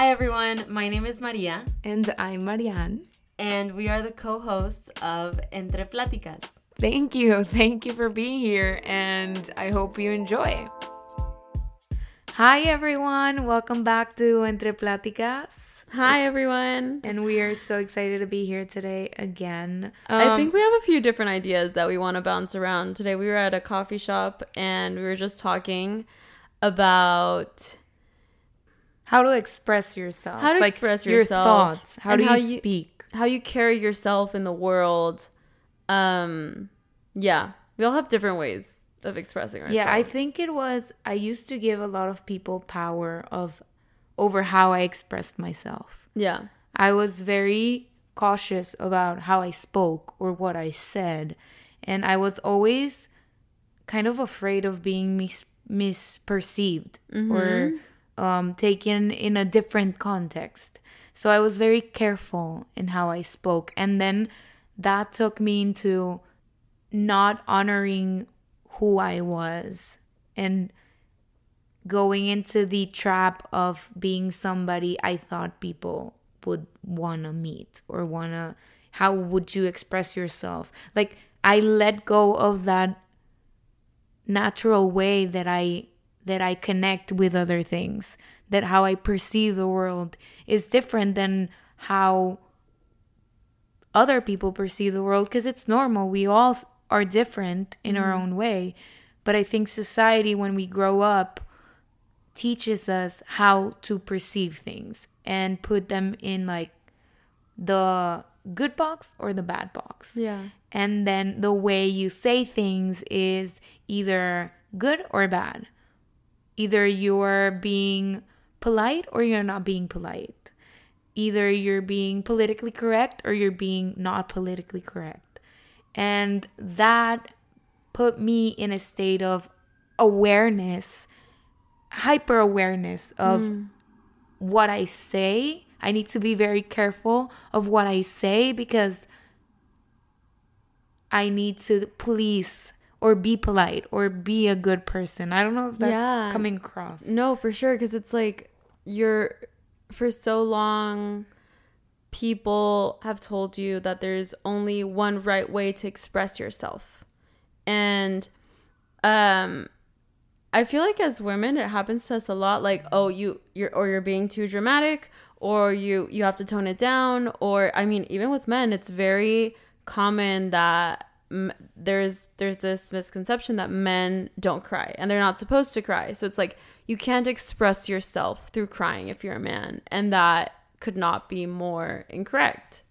Hi, everyone. My name is Maria, And I'm Marianne. and we are the co hosts of Entre Pláticas. Thank you. Thank you for being here, and I hope you enjoy. Hi, everyone. Welcome back to Entre Pláticas. Hi, everyone. And we are so excited to be here today again. I Um, think we have a few different ideas that we want to bounce around. Today, we were at a coffee shop and we were just talking about how to express yourself. How to Like, express your thoughts. How do how you you- speak? how you carry yourself in the world. Um, yeah, we all have different ways of expressing ourselves. Yeah, I think it was. I used to give a lot of people power of over how I expressed myself. Yeah. I was very cautious about how I spoke or what I said, and I was always kind of afraid of being mis- misperceived or um, taken in a different context. So I was very careful in how I spoke, and then that took me into not honoring who I was and going into the trap of being somebody I thought people would want to meet or want to how would you express yourself like I let go of that natural way that I that I connect with other things that how I perceive the world is different than how other people perceive the world because it's normal we all are different in our mm-hmm. own way but I think society when we grow up teaches us how to perceive things and put them in like the good box or the bad box. Yeah. And then the way you say things is either good or bad. Either you're being polite or you're not being polite. Either you're being politically correct or you're being not politically correct. And that put me in a state of awareness hyper awareness of hmm. what I say. I need to be very careful of what I say because I need to please or be polite or be a good person. I don't know if that's Yeah. coming across. No, for sure. Because it's like you're, for so long, people have told you that there's only one right way to express yourself. And, um, I feel like as women, it happens to us a lot. Like, oh, you, you're, or you're being too dramatic, or you, you have to tone it down. Or, I mean, even with men, it's very common that there's, there's this misconception that men don't cry and they're not supposed to cry. So it's like you can't express yourself through crying if you're a man, and that could not be more incorrect.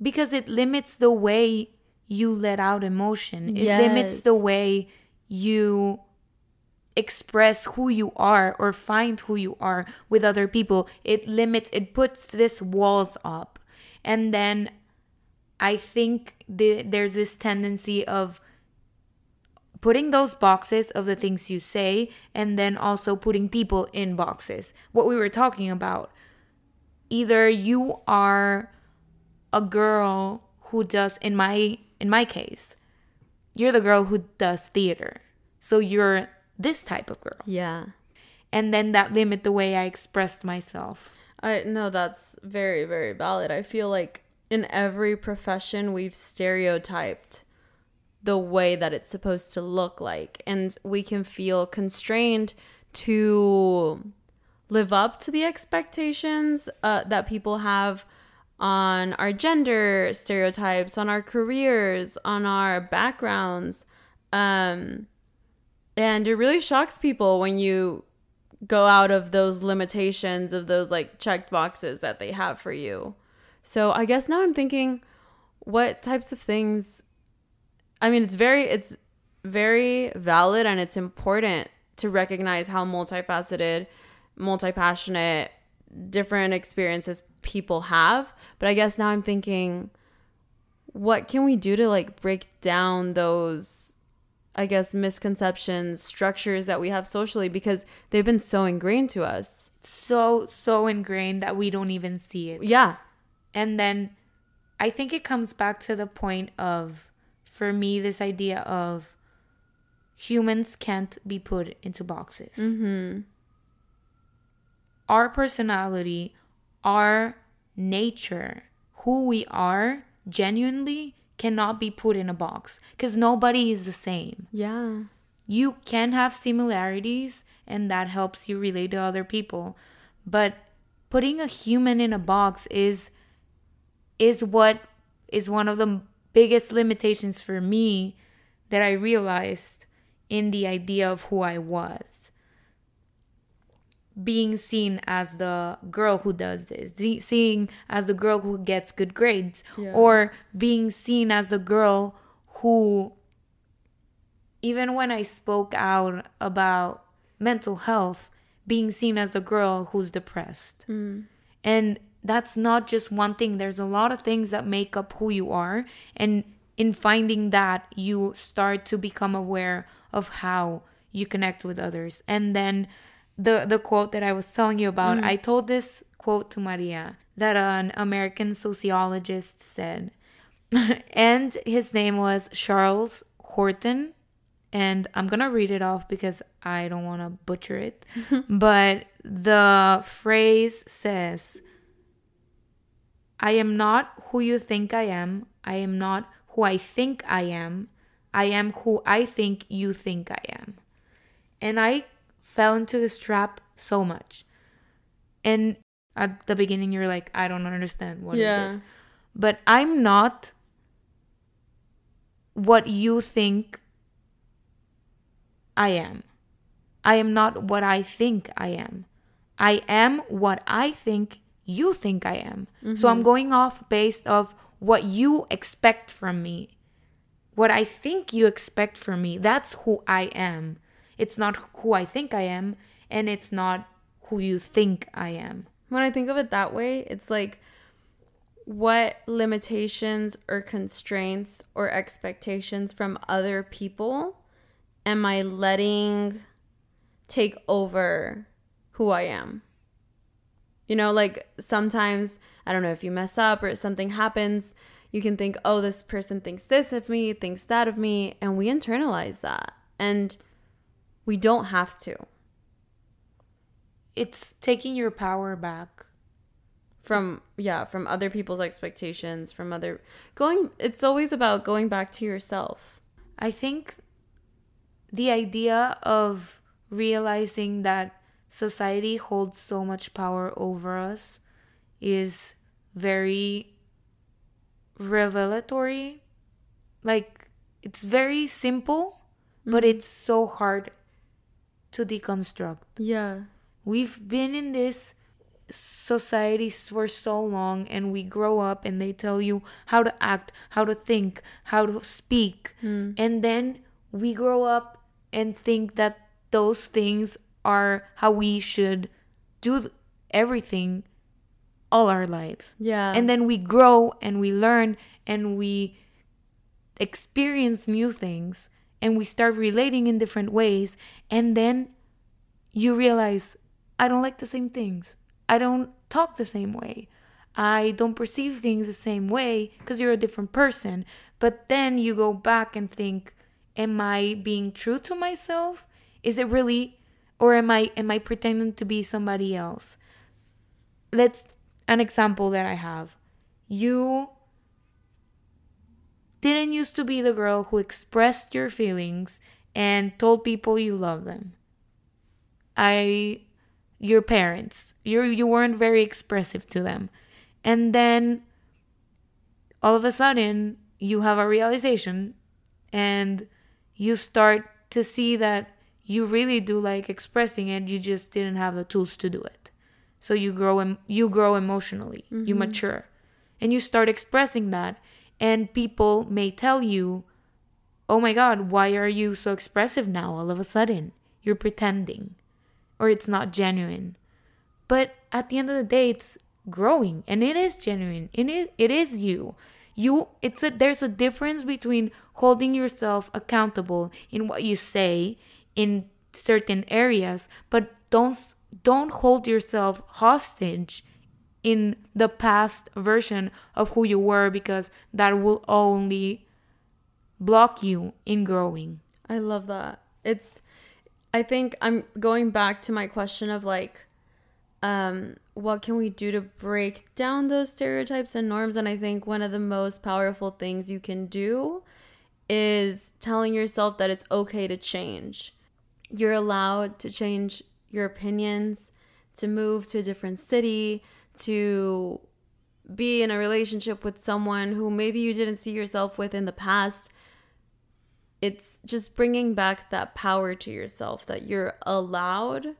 because it limits the way you let out emotion. It Yes. limits the way you express who you are or find who you are with other people. It limits it puts this walls up. And then I think the, there's this tendency of putting those boxes of the things you say and then also putting people in boxes. What we were talking about. Either you are a girl who does in my in my case you're the girl who does theater so you're this type of girl Yeah. and then that limit the way i expressed myself I no, that's very, very valid. I feel like in every profession we've stereotyped the way that it's supposed to look like. And we can feel constrained to live up to the expectations uh, that people have on our gender stereotypes, on our careers, on our backgrounds. Um, and it really shocks people when you go out of those limitations of those like checked boxes that they have for you. So I guess now I'm thinking what types of things I mean it's very it's very valid and it's important to recognize how multifaceted, multi-passionate different experiences people have, but I guess now I'm thinking what can we do to like break down those I guess misconceptions, structures that we have socially because they've been so ingrained to us. so so ingrained that we don't even see it Yeah. And then i think it comes back to the point of for me this idea of humans can't be put into boxes Mm-hmm. our personality our nature, who we are genuinely cannot be put in a box because nobody is the same. Yeah. You can have similarities and that helps you relate to other people. But putting a human in a box is is what is one of the biggest limitations for me that I realized in the idea of who I was. Being seen as the girl who does this, seeing as the girl who gets good grades, Yeah. or being seen as the girl who, even when I spoke out about mental health, being seen as the girl who's depressed. Mm. And that's not just one thing. There's a lot of things that make up who you are. And in finding that, you start to become aware of how you connect with others. And then the the quote that I was telling you about, mm. I told this quote to Maria that an American sociologist said. and his name was Charles Horton and I'm gonna read it off because I don't want to butcher it. but the phrase says, I am not who you think I am. I am not who I think I am. I am who I think you think I am. And I fell into this trap so much. And at the beginning, you're like, I don't understand what is Yeah. this. But I'm not what you think I am. I am not what I think I am. I am what I think you think I am. So I'm mm-hmm. going off based of what you expect from me. What I think you expect from me. That's who I am. It's not who I think I am and it's not who you think I am. When I think of it that way, it's like what limitations or constraints or expectations from other people am I letting take over who I am? You know, like sometimes, I don't know, if you mess up or something happens, you can think, oh, this person thinks this of me, thinks that of me, and we internalize that. And we don't have to. It's taking your power back. from yeah from other people's expectations from other going it's always about going back to yourself I think the idea of realizing that society holds so much power over us is very revelatory. Like, it's very simple, but mm-hmm. it's so hard to deconstruct. yeah We've been in this society for so long and we grow up and they tell you how to act, how to think, how to speak. Mm. And then we grow up and think that those things are how we should do everything all our lives. yeah And then we grow and we learn and we experience new things and we start relating in different ways. And then you realize, I don't like the same things. I don't talk the same way. I don't perceive things the same way because you're a different person. But then you go back and think, am I being true to myself? Is it really or am I am I pretending to be somebody else? Let's an example that I have. You didn't used to be the girl who expressed your feelings and told people you love them. I your parents, you you weren't very expressive to them. And then all of a sudden you have a realization and you start to see that you really do like expressing it you just didn't have the tools to do it. So you grow em- you grow emotionally you mm-hmm. mature and you start expressing that. And people may tell you oh my god why are you so expressive now all of a sudden? You're pretending or it's not genuine. But at the end of the day it's growing and it is genuine. And it, it is you. You it's a there's a difference between holding yourself accountable in what you say in certain areas but don't don't hold yourself hostage in the past version of who you were because that will only block you in growing i love that it's i think i'm going back to my question of like um what can we do to break down those stereotypes and norms? And I think one of the most powerful things you can do is telling yourself that it's okay to change. You're allowed to change your opinions, to move to a different city, to be in a relationship with someone who maybe you didn't see yourself with in the past. It's just bringing back that power to yourself that you're allowed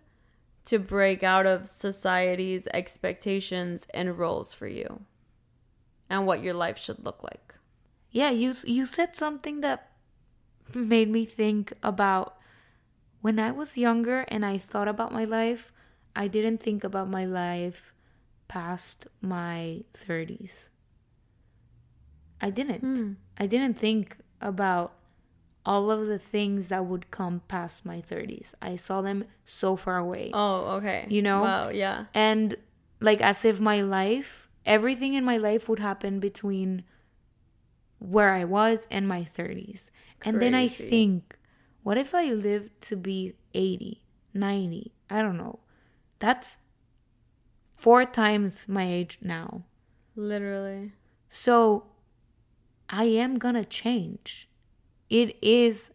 to break out of society's expectations and roles for you and what your life should look like. Yeah, you you said something that made me think about when I was younger and I thought about my life, I didn't think about my life past my 30s. I didn't. Hmm. I didn't think about all of the things that would come past my 30s. I saw them so far away. Oh, okay. You know? Wow, yeah. And like as if my life, everything in my life would happen between where I was and my 30s. And then I think, what if I live to be 80, 90? I don't know. That's four times my age now. Literally. So I am gonna change. It is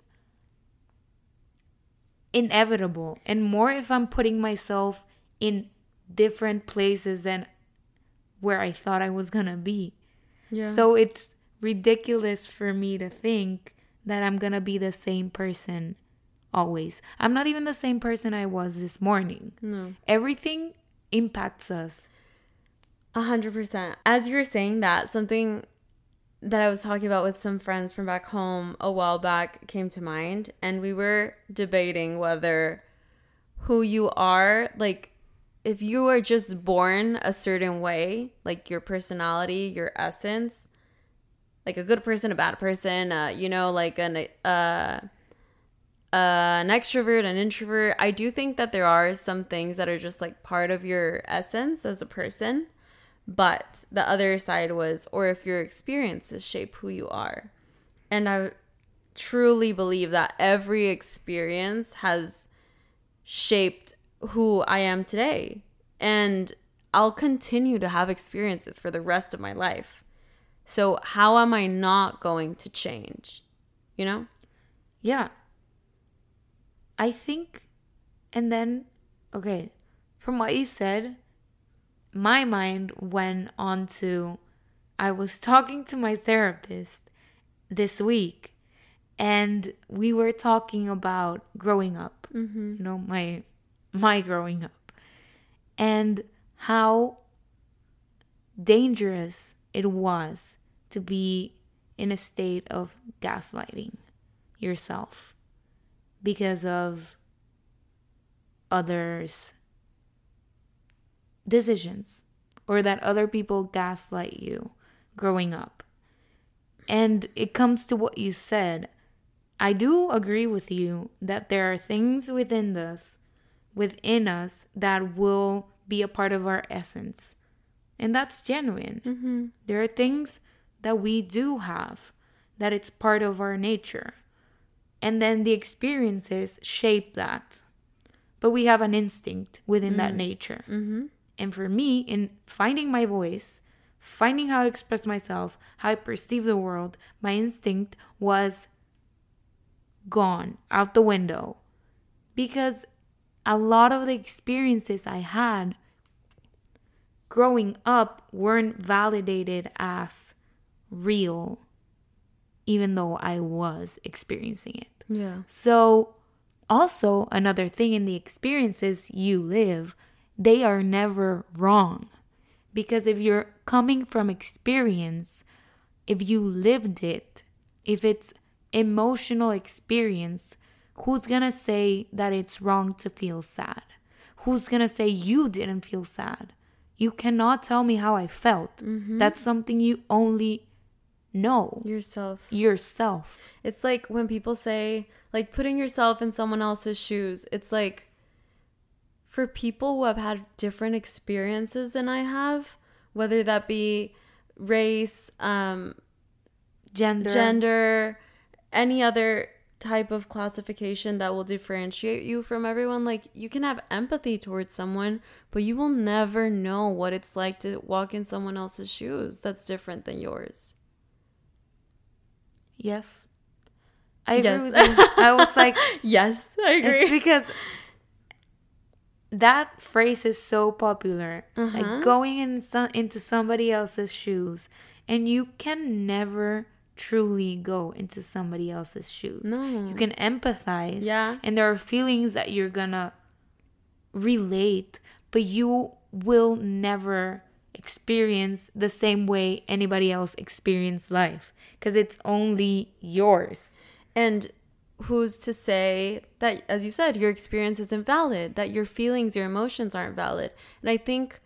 inevitable. And more if I'm putting myself in different places than where I thought I was gonna be. Yeah. So it's ridiculous for me to think that I'm gonna be the same person always. I'm not even the same person I was this morning. no. Everything impacts us. A hundred percent. As you were saying that, something that I was talking about with some friends from back home a while back came to mind, and we were debating whether who you are, like if you were just born a certain way, like your personality, your essence, like a good person, a bad person, uh, you know, like an uh, uh, an extrovert, an introvert. I do think that there are some things that are just like part of your essence as a person. But the other side was, or if your experiences shape who you are. And I truly believe that every experience has shaped who I am today. And I'll continue to have experiences for the rest of my life. So, how am I not going to change? You know? Yeah. I think, and then, okay, from what you said, my mind went on to I was talking to my therapist this week, and we were talking about growing up, mm-hmm. you know, my my growing up, and how dangerous it was to be in a state of gaslighting yourself because of others' decisions or that other people gaslight you growing up. And it comes to what you said. I do agree with you that there are things within us within us that will be a part of our essence. And that's genuine. Mm-hmm. There are things that we do have that it's part of our nature. And then the experiences shape that. But we have an instinct within that nature. Mm-hmm. And for me, in finding my voice, finding how I express myself, how I perceive the world, my instinct was gone out the window. Because a lot of the experiences I had growing up weren't validated as real, even though I was experiencing it. Yeah. So, also, another thing in the experiences you live, they are never wrong. Because if you're coming from experience, if you lived it, if it's emotional experience, who's gonna say that it's wrong to feel sad? Who's gonna say you didn't feel sad? You cannot tell me how I felt. Mm-hmm. That's something you only know Yourself. yourself. It's like when people say, like, putting yourself in someone else's shoes. It's like for people who have had different experiences than I have, whether that be race, um, Gender. gender, any other type of classification that will differentiate you from everyone. Like you can have empathy towards someone, but you will never know what it's like to walk in someone else's shoes that's different than yours. Yes. I agree Yes. with you. I was like, Yes, I agree. it's because that phrase is so popular. Uh-huh. Like going in into somebody else's shoes, and you can never truly go into somebody else's shoes. No. You can empathize. Yeah. And there are feelings that you're gonna relate, but you will never experience the same way anybody else experienced life because it's only yours. And who's to say that, as you said, your experience isn't valid, that your feelings, your emotions aren't valid? And I think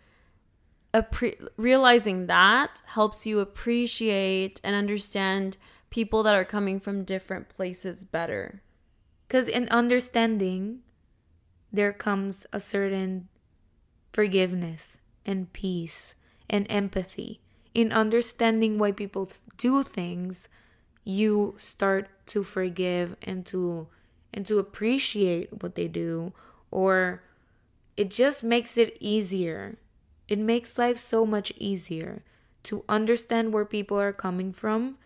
appre- realizing that helps you appreciate and understand people that are coming from different places better. Because in understanding, there comes a certain forgiveness and peace and empathy. In understanding why people do things, you start to forgive and to and to appreciate what they do or it just makes it easier. It makes life so much easier to understand where people are coming from.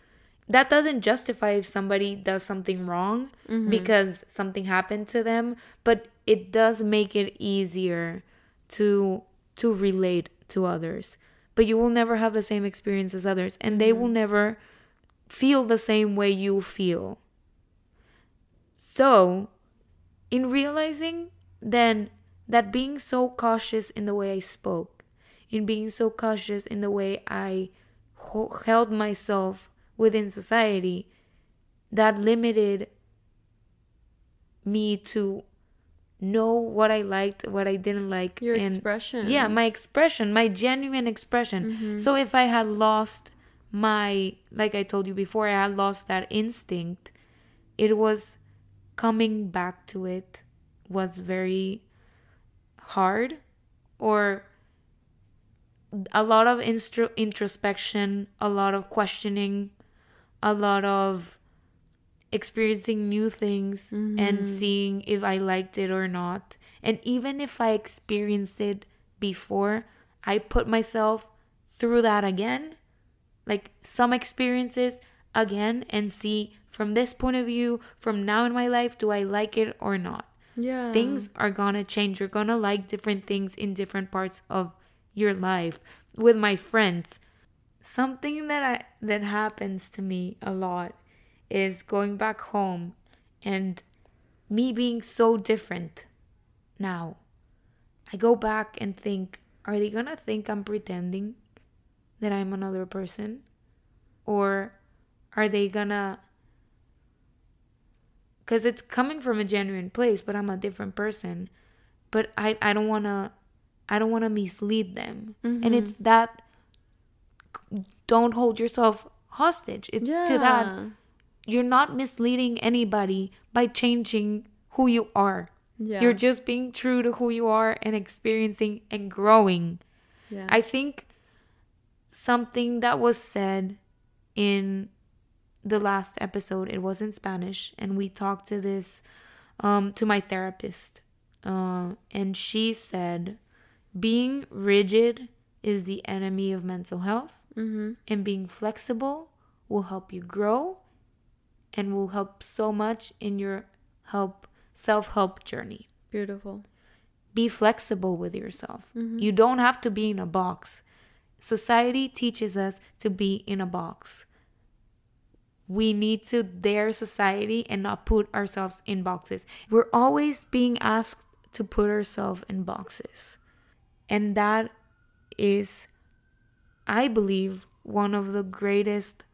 That doesn't justify if somebody does something wrong mm-hmm. because something happened to them, but it does make it easier to to relate to others. But you will never have the same experience as others and they will mm-hmm. never feel the same way you feel. So, in realizing then that being so cautious in the way I spoke, in being so cautious in the way I ho- held myself within society, that limited me to know what I liked, what I didn't like, Your and expression. yeah, my expression, my genuine expression. Mm-hmm. So if I had lost my, like I told you before, I had lost that instinct, it was coming back to it was very hard or a lot of instro- introspection, a lot of questioning, a lot of experiencing new things and mm-hmm. seeing if I liked it or not. And even if I experienced it before, I put myself through that again, like some experiences again, and see from this point of view, from now in my life, do I like it or not? Yeah. things are gonna change. You're gonna like different things in different parts of your life. With my friends, something that I that happens to me a lot is going back home and me being so different now. I go back and think, are they gonna think I'm pretending that I'm another person? Or are they gonna because it's coming from a genuine place but i'm a different person but i i don't want to i don't want to mislead them and it's mm-hmm. that don't hold yourself hostage it's to that Yeah. You're not misleading anybody by changing who you are Yeah. you're just being true to who you are and experiencing and growing Yeah. I think something that was said in the last episode, it was in Spanish, and we talked to this um, to my therapist, uh, and she said, being rigid is the enemy of mental health, mm-hmm. and being flexible will help you grow, and will help so much in your help self help journey Beautiful. be flexible with yourself. Mm-hmm. You don't have to be in a box. Society teaches us to be in a box. We need to dare society and not put ourselves in boxes. We're always being asked to put ourselves in boxes. And that is, I believe, one of the greatest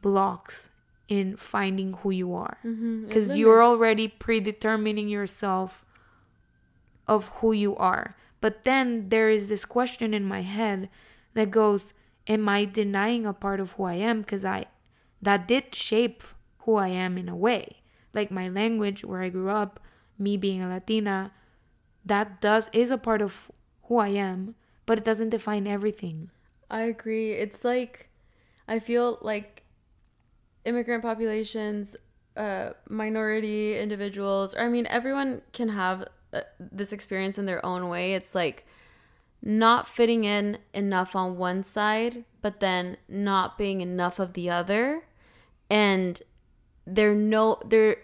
blocks in finding who you are. Mm-hmm. Because you're already predetermining yourself of who you are. But then there is this question in my head that goes, Am I denying a part of who I am? Because I that did shape who I am in a way. Like my language, where I grew up, me being a Latina, that does is a part of who I am, but it doesn't define everything. I agree. It's like I feel like immigrant populations uh, minority individuals, or I mean, everyone can have uh, this experience in their own way. It's like not fitting in enough on one side, but then not being enough of the other, and they're no they're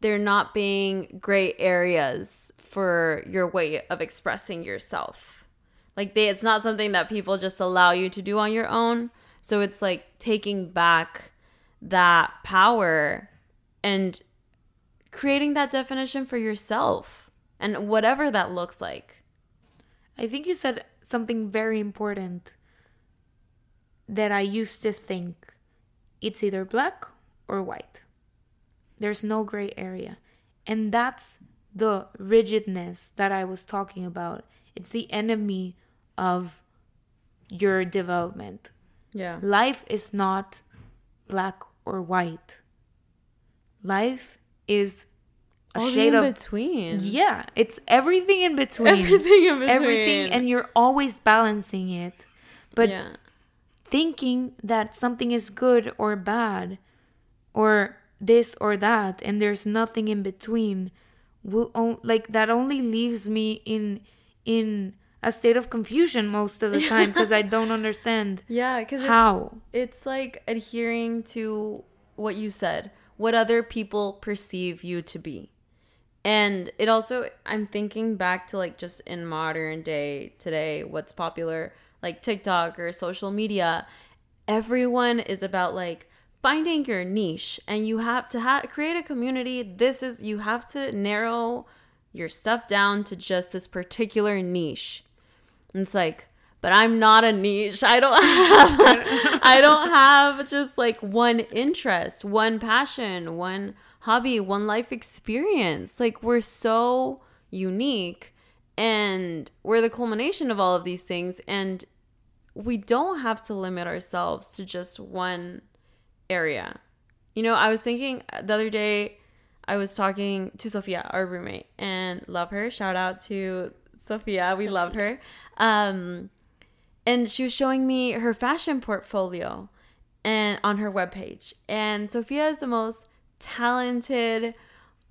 they're not being gray areas for your way of expressing yourself. Like they it's not something that people just allow you to do on your own. So it's like taking back that power and creating that definition for yourself and whatever that looks like. I think you said something very important that I used to think it's either black or white. There's no gray area. And that's the rigidness that I was talking about. It's the enemy of your development. Yeah. Life is not black or white. Life is a All shade in of between. yeah, it's everything in between. Everything in between. Everything and you're always balancing it. But yeah. thinking that something is good or bad or this or that and there's nothing in between will on, like that only leaves me in in a state of confusion most of the time because I don't understand Yeah, because how. it's like adhering to what you said, what other people perceive you to be. And it also, I'm thinking back to like just in modern day today, what's popular, like TikTok or social media. Everyone is about like finding your niche, and you have to ha- create a community. This is, you have to narrow your stuff down to just this particular niche. And it's like, but I'm not a niche. I don't have I don't have just like one interest, one passion, one hobby, one life experience. Like we're so unique and we're the culmination of all of these things and we don't have to limit ourselves to just one area. You know, I was thinking the other day I was talking to Sophia, our roommate, and love her. Shout out to Sophia. We love her. Um, and she was showing me her fashion portfolio and on her webpage. And Sophia is the most talented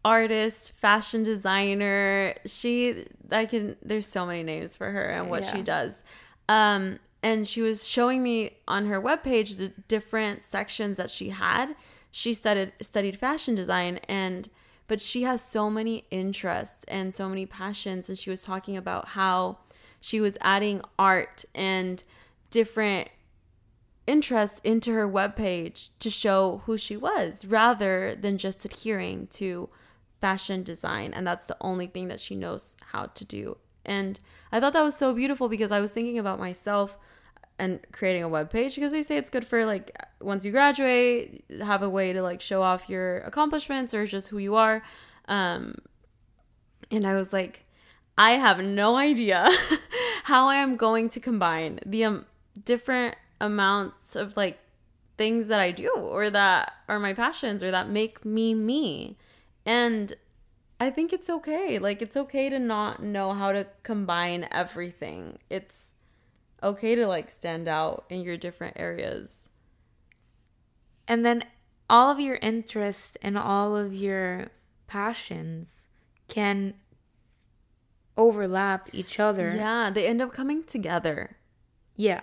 artist, fashion designer. She I can there's so many names for her and what she does. Um and she was showing me on her webpage the different sections that she had. She studied studied fashion design and but she has so many interests and so many passions and she was talking about how she was adding art and different interests into her webpage to show who she was rather than just adhering to fashion design. And that's the only thing that she knows how to do. And i thought that was so beautiful because i was thinking about myself and creating a webpage because they say it's good for like once you graduate have a way to like show off your accomplishments or just who you are. Um and i was like i have no idea how i am going to combine the um, different amounts of like things that i do or that are my passions or that make me me. And i think it's okay. Like it's okay to not know how to combine everything. It's okay to like stand out in your different areas. And then all of your interests and all of your passions can overlap each other. Yeah, they end up coming together. Yeah.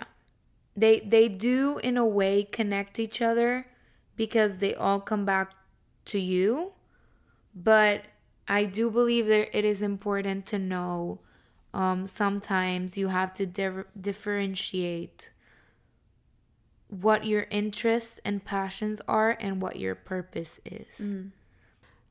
They they do in a way connect each other because they all come back to you. But I do believe that it is important to know um, sometimes you have to di- differentiate what your interests and passions are and what your purpose is.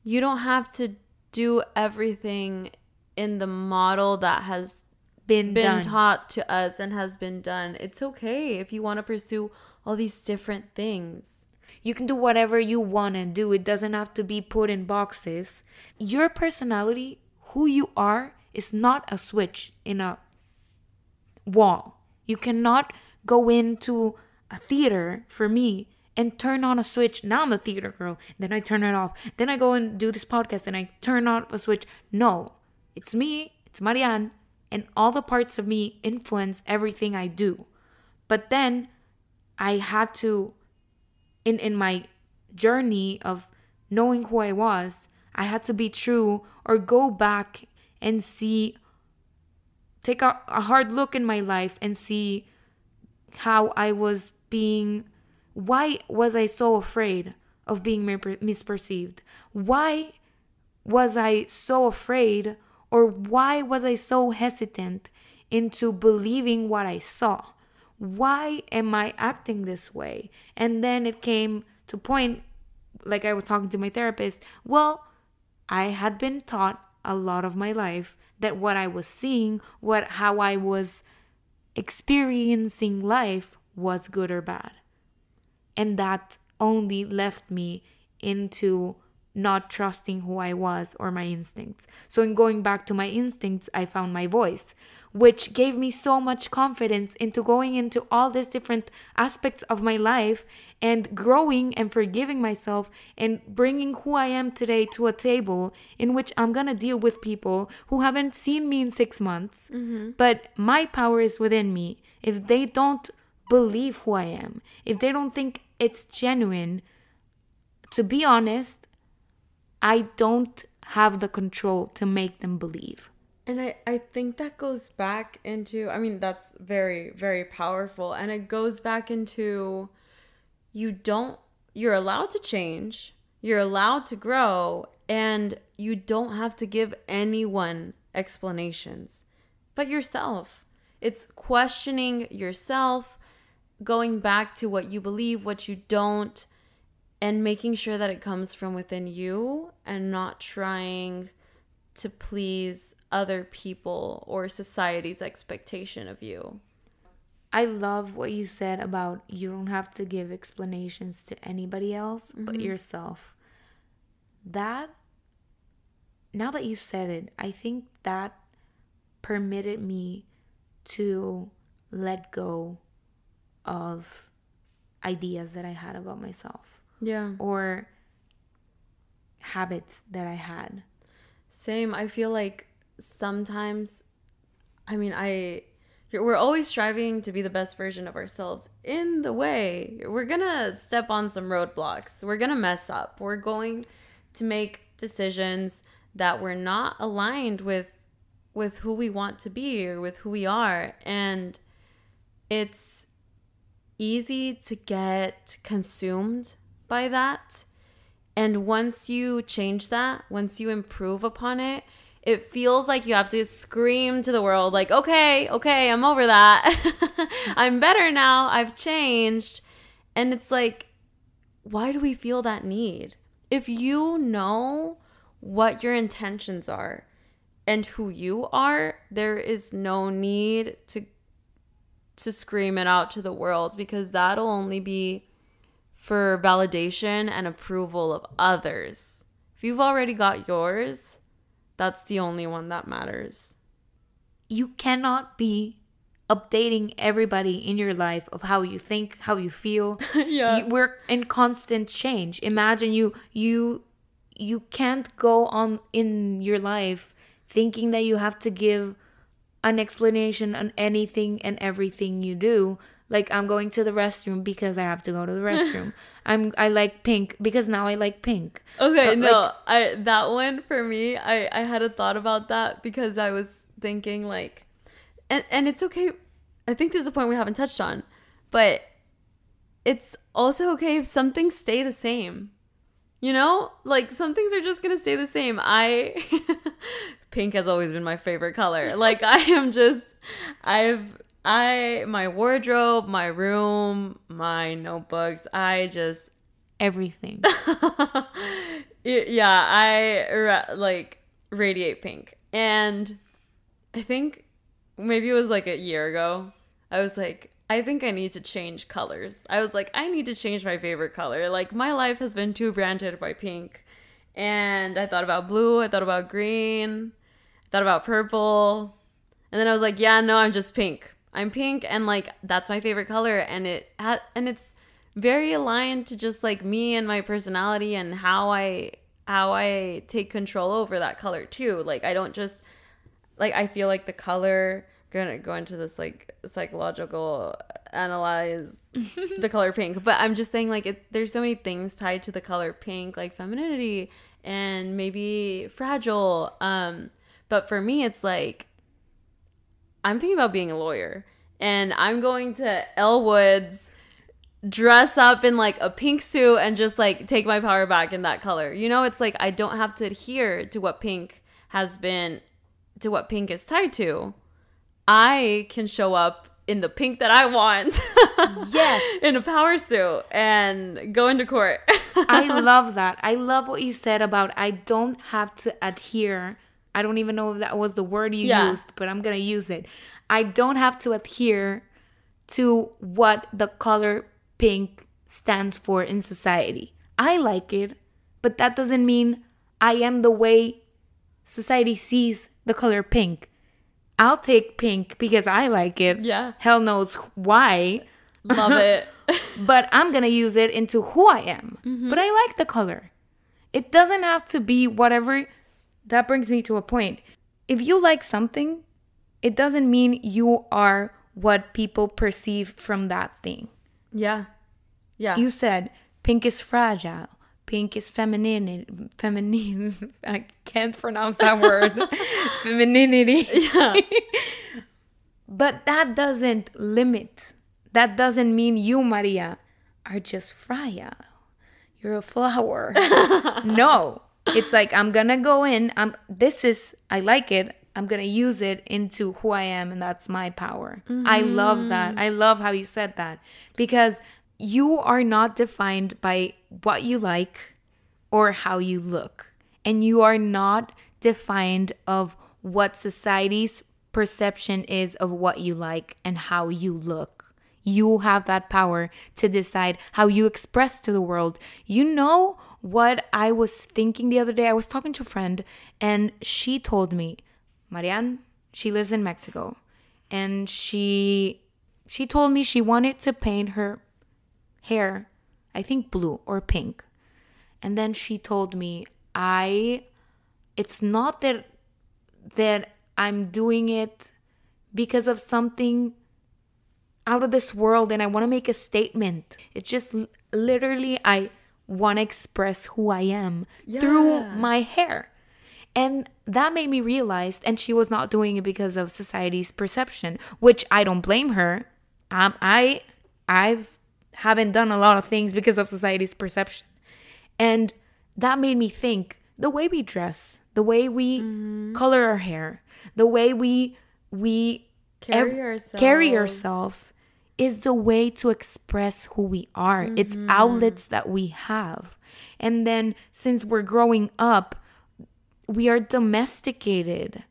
You don't have to do everything in the model that has Been, been done. taught to us and has been done. It's okay if you want to pursue all these different things. You can do whatever you want to do. It doesn't have to be put in boxes. Your personality, who you are, is not a switch in a wall. You cannot go into a theater for me and turn on a switch. Now I'm a theater girl. Then I turn it off. Then I go and do this podcast and I turn on a switch. No, it's me, it's Marianne, and all the parts of me influence everything I do. But then I had to in in my journey of knowing who I was, I had to be true or go back and see, take a, a hard look in my life and see how I was being, why was I so afraid of being misperceived? Why was I so afraid or why was I so hesitant into believing what I saw? Why am I acting this way? And then it came to point like I was talking to my therapist, well, I had been taught a lot of my life that what I was seeing, what how I was experiencing life was good or bad. And that only left me into not trusting who I was or my instincts. So, in going back to my instincts, I found my voice, which gave me so much confidence into going into all these different aspects of my life and growing and forgiving myself and bringing who I am today to a table in which I'm gonna deal with people who haven't seen me in six months, mm-hmm. but my power is within me. If they don't believe who I am, if they don't think it's genuine, to be honest, I don't have the control to make them believe. And I, I think that goes back into, I mean, that's very, very powerful. And it goes back into you don't, you're allowed to change, you're allowed to grow, and you don't have to give anyone explanations but yourself. It's questioning yourself, going back to what you believe, what you don't, and making sure that it comes from within you and not trying to please other people or society's expectation of you. I love what you said about you don't have to give explanations to anybody else mm-hmm. but yourself. That, now that you said it, I think that permitted me to let go of ideas that I had about myself. Yeah. Or habits that I had. Same. I feel like sometimes, I mean, I, we're always striving to be the best version of ourselves. In the way, we're gonna step on some roadblocks. We're gonna mess up. We're going to make decisions that we're not aligned with with who we want to be or with who we are and it's easy to get consumed by that. And once you change that, once you improve upon it, it feels like you have to scream to the world, like, okay, okay, I'm over that. I'm better now. I've changed. And it's like, why do we feel that need? If you know what your intentions are and who you are, there is no need to to scream it out to the world because that'll only be for validation and approval of others. If you've already got yours, that's the only one that matters. You cannot be updating everybody in your life of how you think, how you feel. yeah. You, we're in constant change. Imagine you you you can't go on in your life thinking that you have to give an explanation on anything and everything you do like I'm going to the restroom because I have to go to the restroom. I'm I like pink because now I like pink. Okay, uh, no, like, I that one for me, I I had a thought about that because I was thinking like, and and it's okay. I think there's a point we haven't touched on, but it's also okay if some things stay the same. You know, like some things are just gonna stay the same. I pink has always been my favorite color. Like I am just, I've I my wardrobe, my room, my notebooks, I just everything. yeah, I like radiate pink. And I think maybe it was like a year ago. I was like I think I need to change colors. I was like I need to change my favorite color. Like my life has been too branded by pink. And I thought about blue, I thought about green, I thought about purple. And then I was like, yeah, no, I'm just pink. I'm pink and like that's my favorite color and it ha- and it's very aligned to just like me and my personality and how I how I take control over that color too. Like I don't just like I feel like the color gonna go into this like psychological analyze the color pink, but I'm just saying like it, there's so many things tied to the color pink, like femininity and maybe fragile. Um, but for me, it's like I'm thinking about being a lawyer, and I'm going to Elle Woods dress up in like a pink suit and just like take my power back in that color. You know, it's like I don't have to adhere to what pink has been to what pink is tied to. I can show up in the pink that I want. Yes. in a power suit and go into court. I love that. I love what you said about I don't have to adhere. I don't even know if that was the word you Yeah. used, but I'm going to use it. I don't have to adhere to what the color pink stands for in society. I like it, but that doesn't mean I am the way society sees the color pink. I'll take pink because I like it. Yeah. Hell knows why Love it. but I'm gonna use it into who I am. Mm-hmm. But I like the color. It doesn't have to be whatever. That brings me to a point. If you like something, it doesn't mean you are what people perceive from that thing. yeah. Yeah. You said pink is fragile. Pink is feminine. Feminine. I can't pronounce that word. Femininity. yeah. But that doesn't limit. That doesn't mean you, Maria, are just fragile. You're a flower. no. It's like I'm gonna go in. I'm this is I like it. I'm gonna use it into who I am, and that's my power. I love that. Mm-hmm. I love how you said that. Because you are not defined by what you like or how you look. And you are not defined of what society's perception is of what you like and how you look. You have that power to decide how you express to the world. You know what I was thinking the other day? I was talking to a friend and she told me, Marianne, she lives in Mexico, and she she told me she wanted to paint her hair, I think blue or pink. And then she told me, I it's not that that I'm doing it because of something out of this world and I want to make a statement. It's just literally I want to express who I am through my hair. And that made me realize and she was not doing it because of society's perception, which I don't blame her. Um, I I've haven't done a lot of things because of society's perception. And that made me think the way we dress, the way we color our hair, the way we we Carry carry ourselves. ourselves is the way to express who we are. It's mm-hmm. outlets that we have. And then since we're growing up, we are domesticated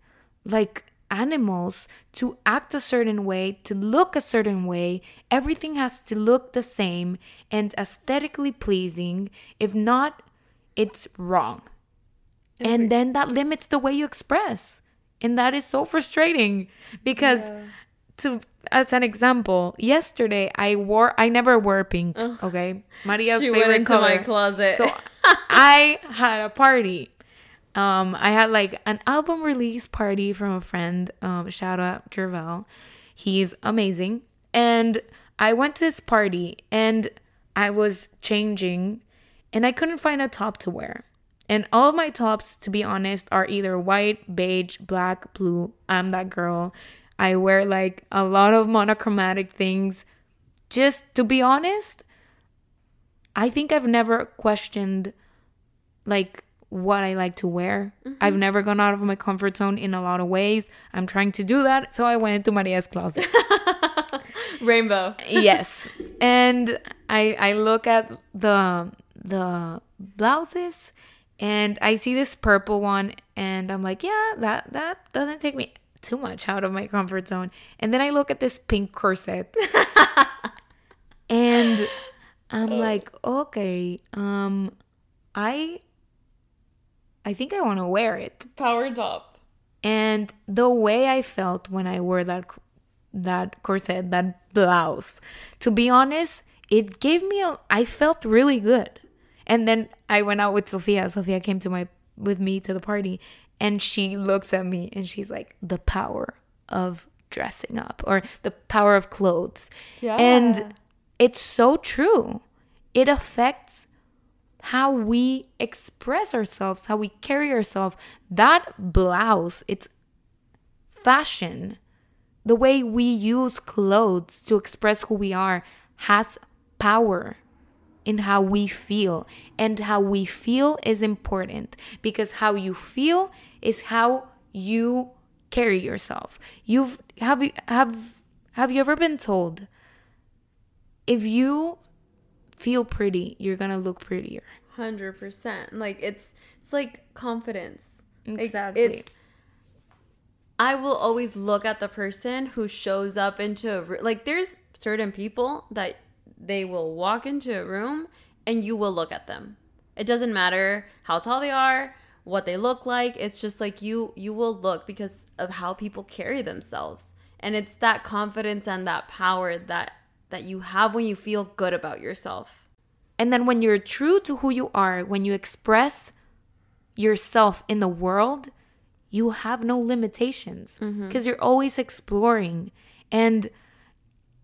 like animals to act a certain way, to look a certain way. Everything has to look the same and aesthetically pleasing. If not, it's wrong. And then that limits the way you express. And that is so frustrating because to as an example, yesterday I wore I never wore pink, okay? Maria's she favorite went into color. my closet. So I had a party. Um, I had like an album release party from a friend. Um, shout out Jervel. He's amazing. And I went to this party and I was changing and I couldn't find a top to wear. And all my tops, to be honest, are either white, beige, black, blue. I'm that girl. I wear like a lot of monochromatic things. Just to be honest, I think I've never questioned like what I like to wear. Mm-hmm. I've never gone out of my comfort zone in a lot of ways. I'm trying to do that, so I went into Maria's closet. Rainbow. yes. And I I look at the the blouses and I see this purple one and I'm like, yeah, that that doesn't take me too much out of my comfort zone. And then I look at this pink corset. and I'm like, okay, um I I think I want to wear it. Power top. And the way I felt when I wore that that corset, that blouse, to be honest, it gave me a I felt really good. And then I went out with Sophia. Sophia came to my with me to the party and she looks at me and she's like, "The power of dressing up or the power of clothes. Yeah. And it's so true. It affects how we express ourselves, how we carry ourselves. That blouse, it's fashion. The way we use clothes to express who we are has power in how we feel. And how we feel is important because how you feel is how you carry yourself. You've have you have have you ever been told if you feel pretty, you're going to look prettier? Hundred percent. Like it's it's like confidence. Like, Exactly. it's I will always look at the person who shows up into a room. Like there's certain people that they will walk into a room and you will look at them. It doesn't matter how tall they are, what they look like. It's just like you you will look because of how people carry themselves. And it's that confidence and that power that that you have when you feel good about yourself. And then when you're true to who you are, when you express yourself in the world, you have no limitations mm-hmm. because you're always exploring. And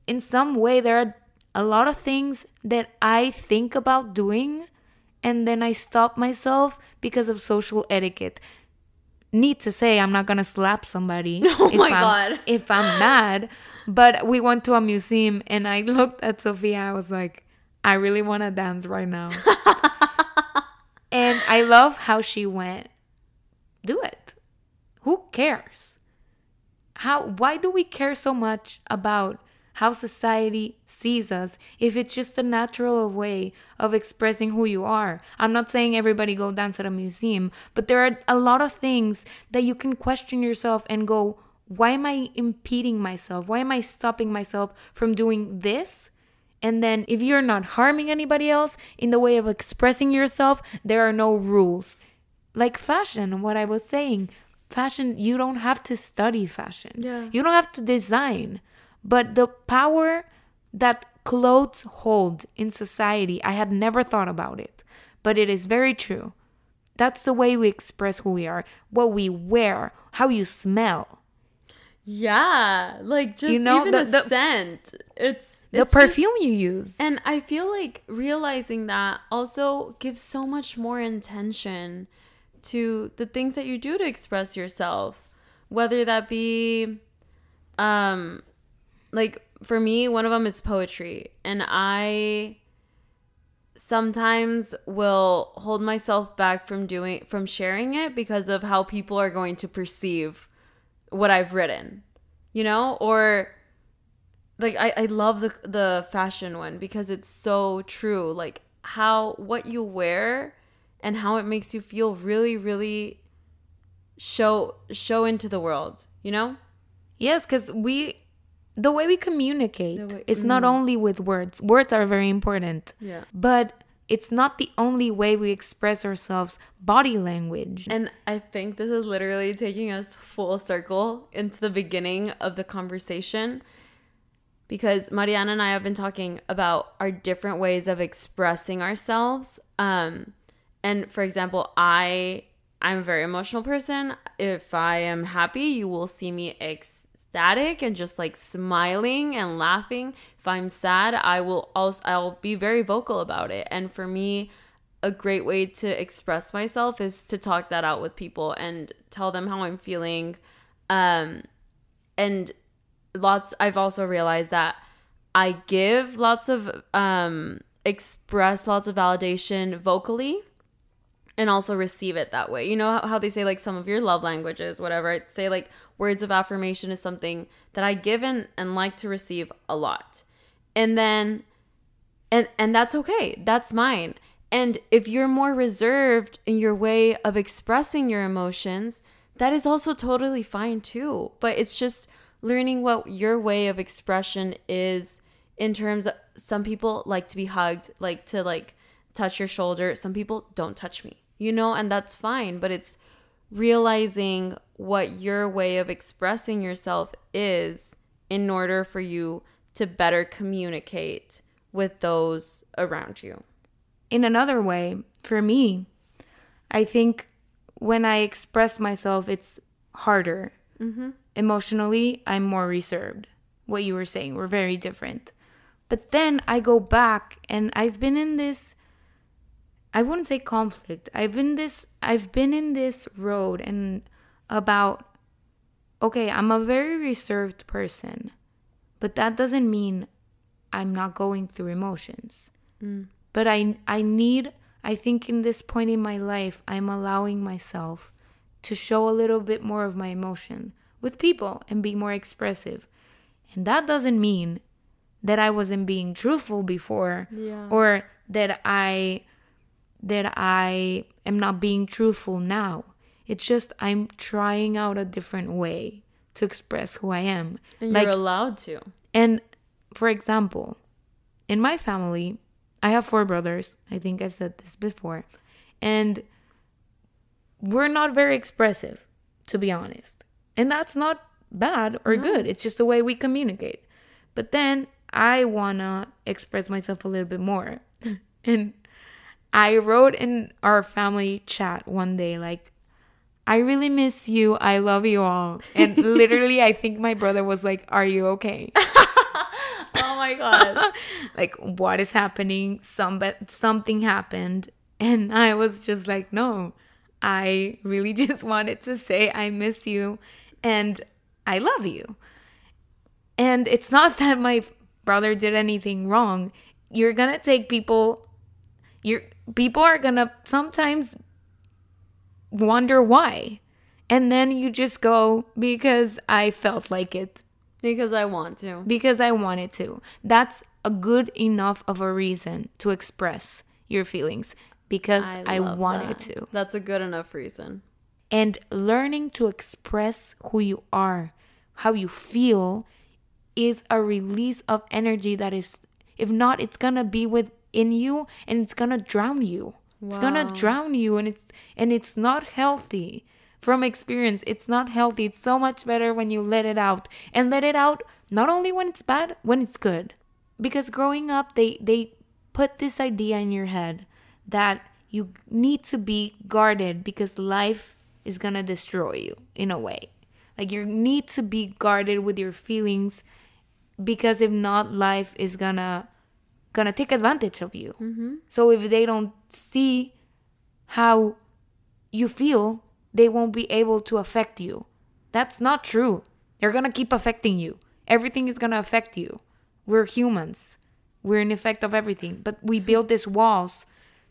in some way, there are a lot of things that I think about doing and then I stop myself because of social etiquette. Need to say, I'm not gonna slap somebody Oh if my I'm, God. if I'm mad. But we went to a museum and I looked at Sophia. I was like, I really want to dance right now. and I love how she went, do it. Who cares? How why do we care so much about how society sees us if it's just a natural way of expressing who you are? I'm not saying everybody go dance at a museum, but there are a lot of things that you can question yourself and go, why am I impeding myself? Why am I stopping myself from doing this? And then, if you're not harming anybody else in the way of expressing yourself, there are no rules. Like fashion, what I was saying, fashion, you don't have to study fashion. Yeah. You don't have to design. But the power that clothes hold in society, I had never thought about it. But it is very true. That's the way we express who we are, what we wear, how you smell. Yeah, like just You know, even the- a the- scent. It's The it's perfume just- you use. and I feel like realizing that also gives so much more intention to the things that you do to express yourself, whether that be, um, like for me, one of them is poetry, and I sometimes will hold myself back from doing from sharing it because of how people are going to perceive what I've written, you know, or like I, I love the the fashion one because it's so true. Like how what you wear and how it makes you feel really, really show show into the world, you know? Yes, because we, the way we communicate, way- it's not only with words. Words are very important. Yeah. But it's not the only way we express ourselves. Body language. And I think this is literally taking us full circle into the beginning of the conversation because Mariana and I have been talking about our different ways of expressing ourselves. Um, and for example, I I'm a very emotional person. If I am happy, you will see me ecstatic and just like smiling and laughing. If I'm sad, I will also I'll be very vocal about it. And for me, a great way to express myself is to talk that out with people and tell them how I'm feeling. Um, and lots, I've also realized that I give lots of, um, express lots of validation vocally and also receive it that way. You know how, they say like some of your love languages, whatever. I'd say like words of affirmation is something that I give and, and like to receive a lot. And then and and that's okay. That's mine. And if you're more reserved in your way of expressing your emotions, that is also totally fine too. But it's just learning what your way of expression is in terms of some people like to be hugged, like to like touch your shoulder. Some people don't touch me. You know, and that's fine, but it's realizing what your way of expressing yourself is in order for you to better communicate with those around you. in another way, for me, I think when I express myself, it's harder mm-hmm. emotionally, I'm more reserved. What you were saying, we're very different. But then I go back and I've been in this I wouldn't say conflict. I've been this I've been in this road and about okay, I'm a very reserved person. But that doesn't mean I'm not going through emotions. Mm. But I I need I think in this point in my life I'm allowing myself to show a little bit more of my emotion with people and be more expressive. And that doesn't mean that I wasn't being truthful before Yeah. or that I that I am not being truthful now. It's just I'm trying out a different way to express who I am. And like you're allowed to. and for example, in my family, I have four brothers. I think I've said this before. And we're not very expressive, to be honest. And that's not bad or good. It's just the way we communicate. But then I want to express myself a little bit more. and I wrote in our family chat one day, like, I really miss you. I love you all. And literally, I think my brother was like, Are you okay? Oh my god. like, what is happening? Some, something happened. And I was just like, No, I really just wanted to say, I miss you and I love you. And it's not that my brother did anything wrong. You're going to take people, you're, people are going to sometimes wonder why. And then you just go because I felt like it, because I want to. because I wanted to. That's a good enough of a reason to express your feelings because I, love wanted that. to. That's a good enough reason. And learning to express who you are, how you feel, is a release of energy that is, if not, it's gonna be within you and it's gonna drown you. It's gonna drown you, and it's and it's not healthy. From experience, it's not healthy. It's so much better when you let it out and let it out not only when it's bad, when it's good. Because growing up, they they put this idea in your head that you need to be guarded because life is gonna destroy you in a way. Like you need to be guarded with your feelings because if not, life is gonna gonna take advantage of you. Mm-hmm. So if they don't see how you feel, they won't be able to affect you. That's not true. They're gonna keep affecting you. Everything is gonna affect you. We're humans. We're an effect of everything. But we build these walls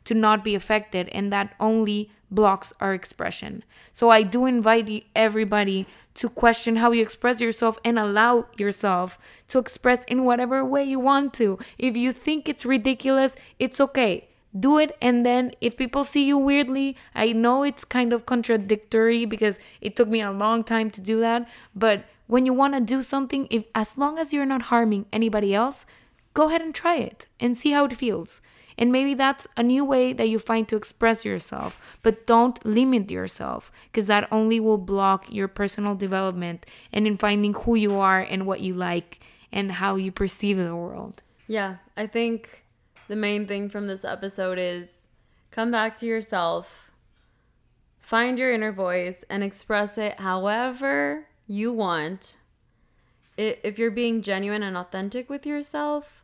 to not be affected, and that only blocks our expression. So I do invite everybody to question how you express yourself and allow yourself to express in whatever way you want to. If you think it's ridiculous, it's okay. Do it, and then if people see you weirdly, I know it's kind of contradictory because it took me a long time to do that. But when you want to do something, if as long as you're not harming anybody else, go ahead and try it and see how it feels. And maybe that's a new way that you find to express yourself, but don't limit yourself because that only will block your personal development and in finding who you are and what you like and how you perceive the world. Yeah, I think the main thing from this episode is come back to yourself, find your inner voice, and express it however you want. If you're being genuine and authentic with yourself,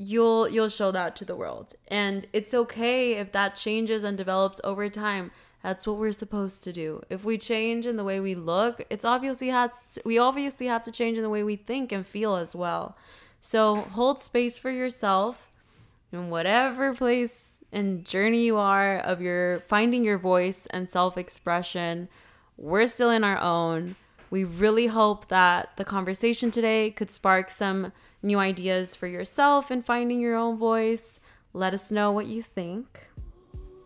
you'll you'll show that to the world. And it's okay if that changes and develops over time. That's what we're supposed to do. If we change in the way we look, it's obviously has we obviously have to change in the way we think and feel as well. So hold space for yourself in whatever place and journey you are of your finding your voice and self-expression. We're still in our own. We really hope that the conversation today could spark some new ideas for yourself and finding your own voice. Let us know what you think.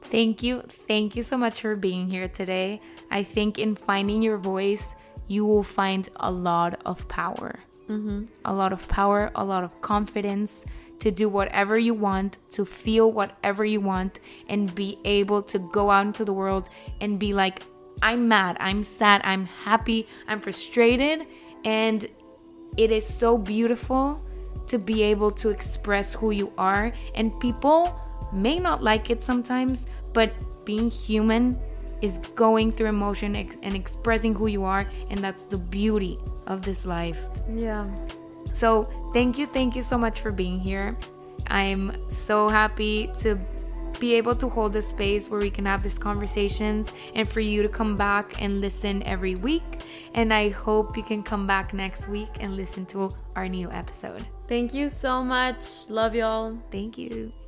Thank you. Thank you so much for being here today. I think in finding your voice, you will find a lot of power. Mm-hmm. A lot of power, a lot of confidence to do whatever you want, to feel whatever you want, and be able to go out into the world and be like, I'm mad, I'm sad, I'm happy, I'm frustrated. And it is so beautiful to be able to express who you are. And people may not like it sometimes, but being human is going through emotion and expressing who you are and that's the beauty of this life Yeah. so thank you thank you so much for being here i'm so happy to be able to hold a space where we can have these conversations and for you to come back and listen every week and i hope you can come back next week and listen to our new episode Thank you so much. Love y'all. thank you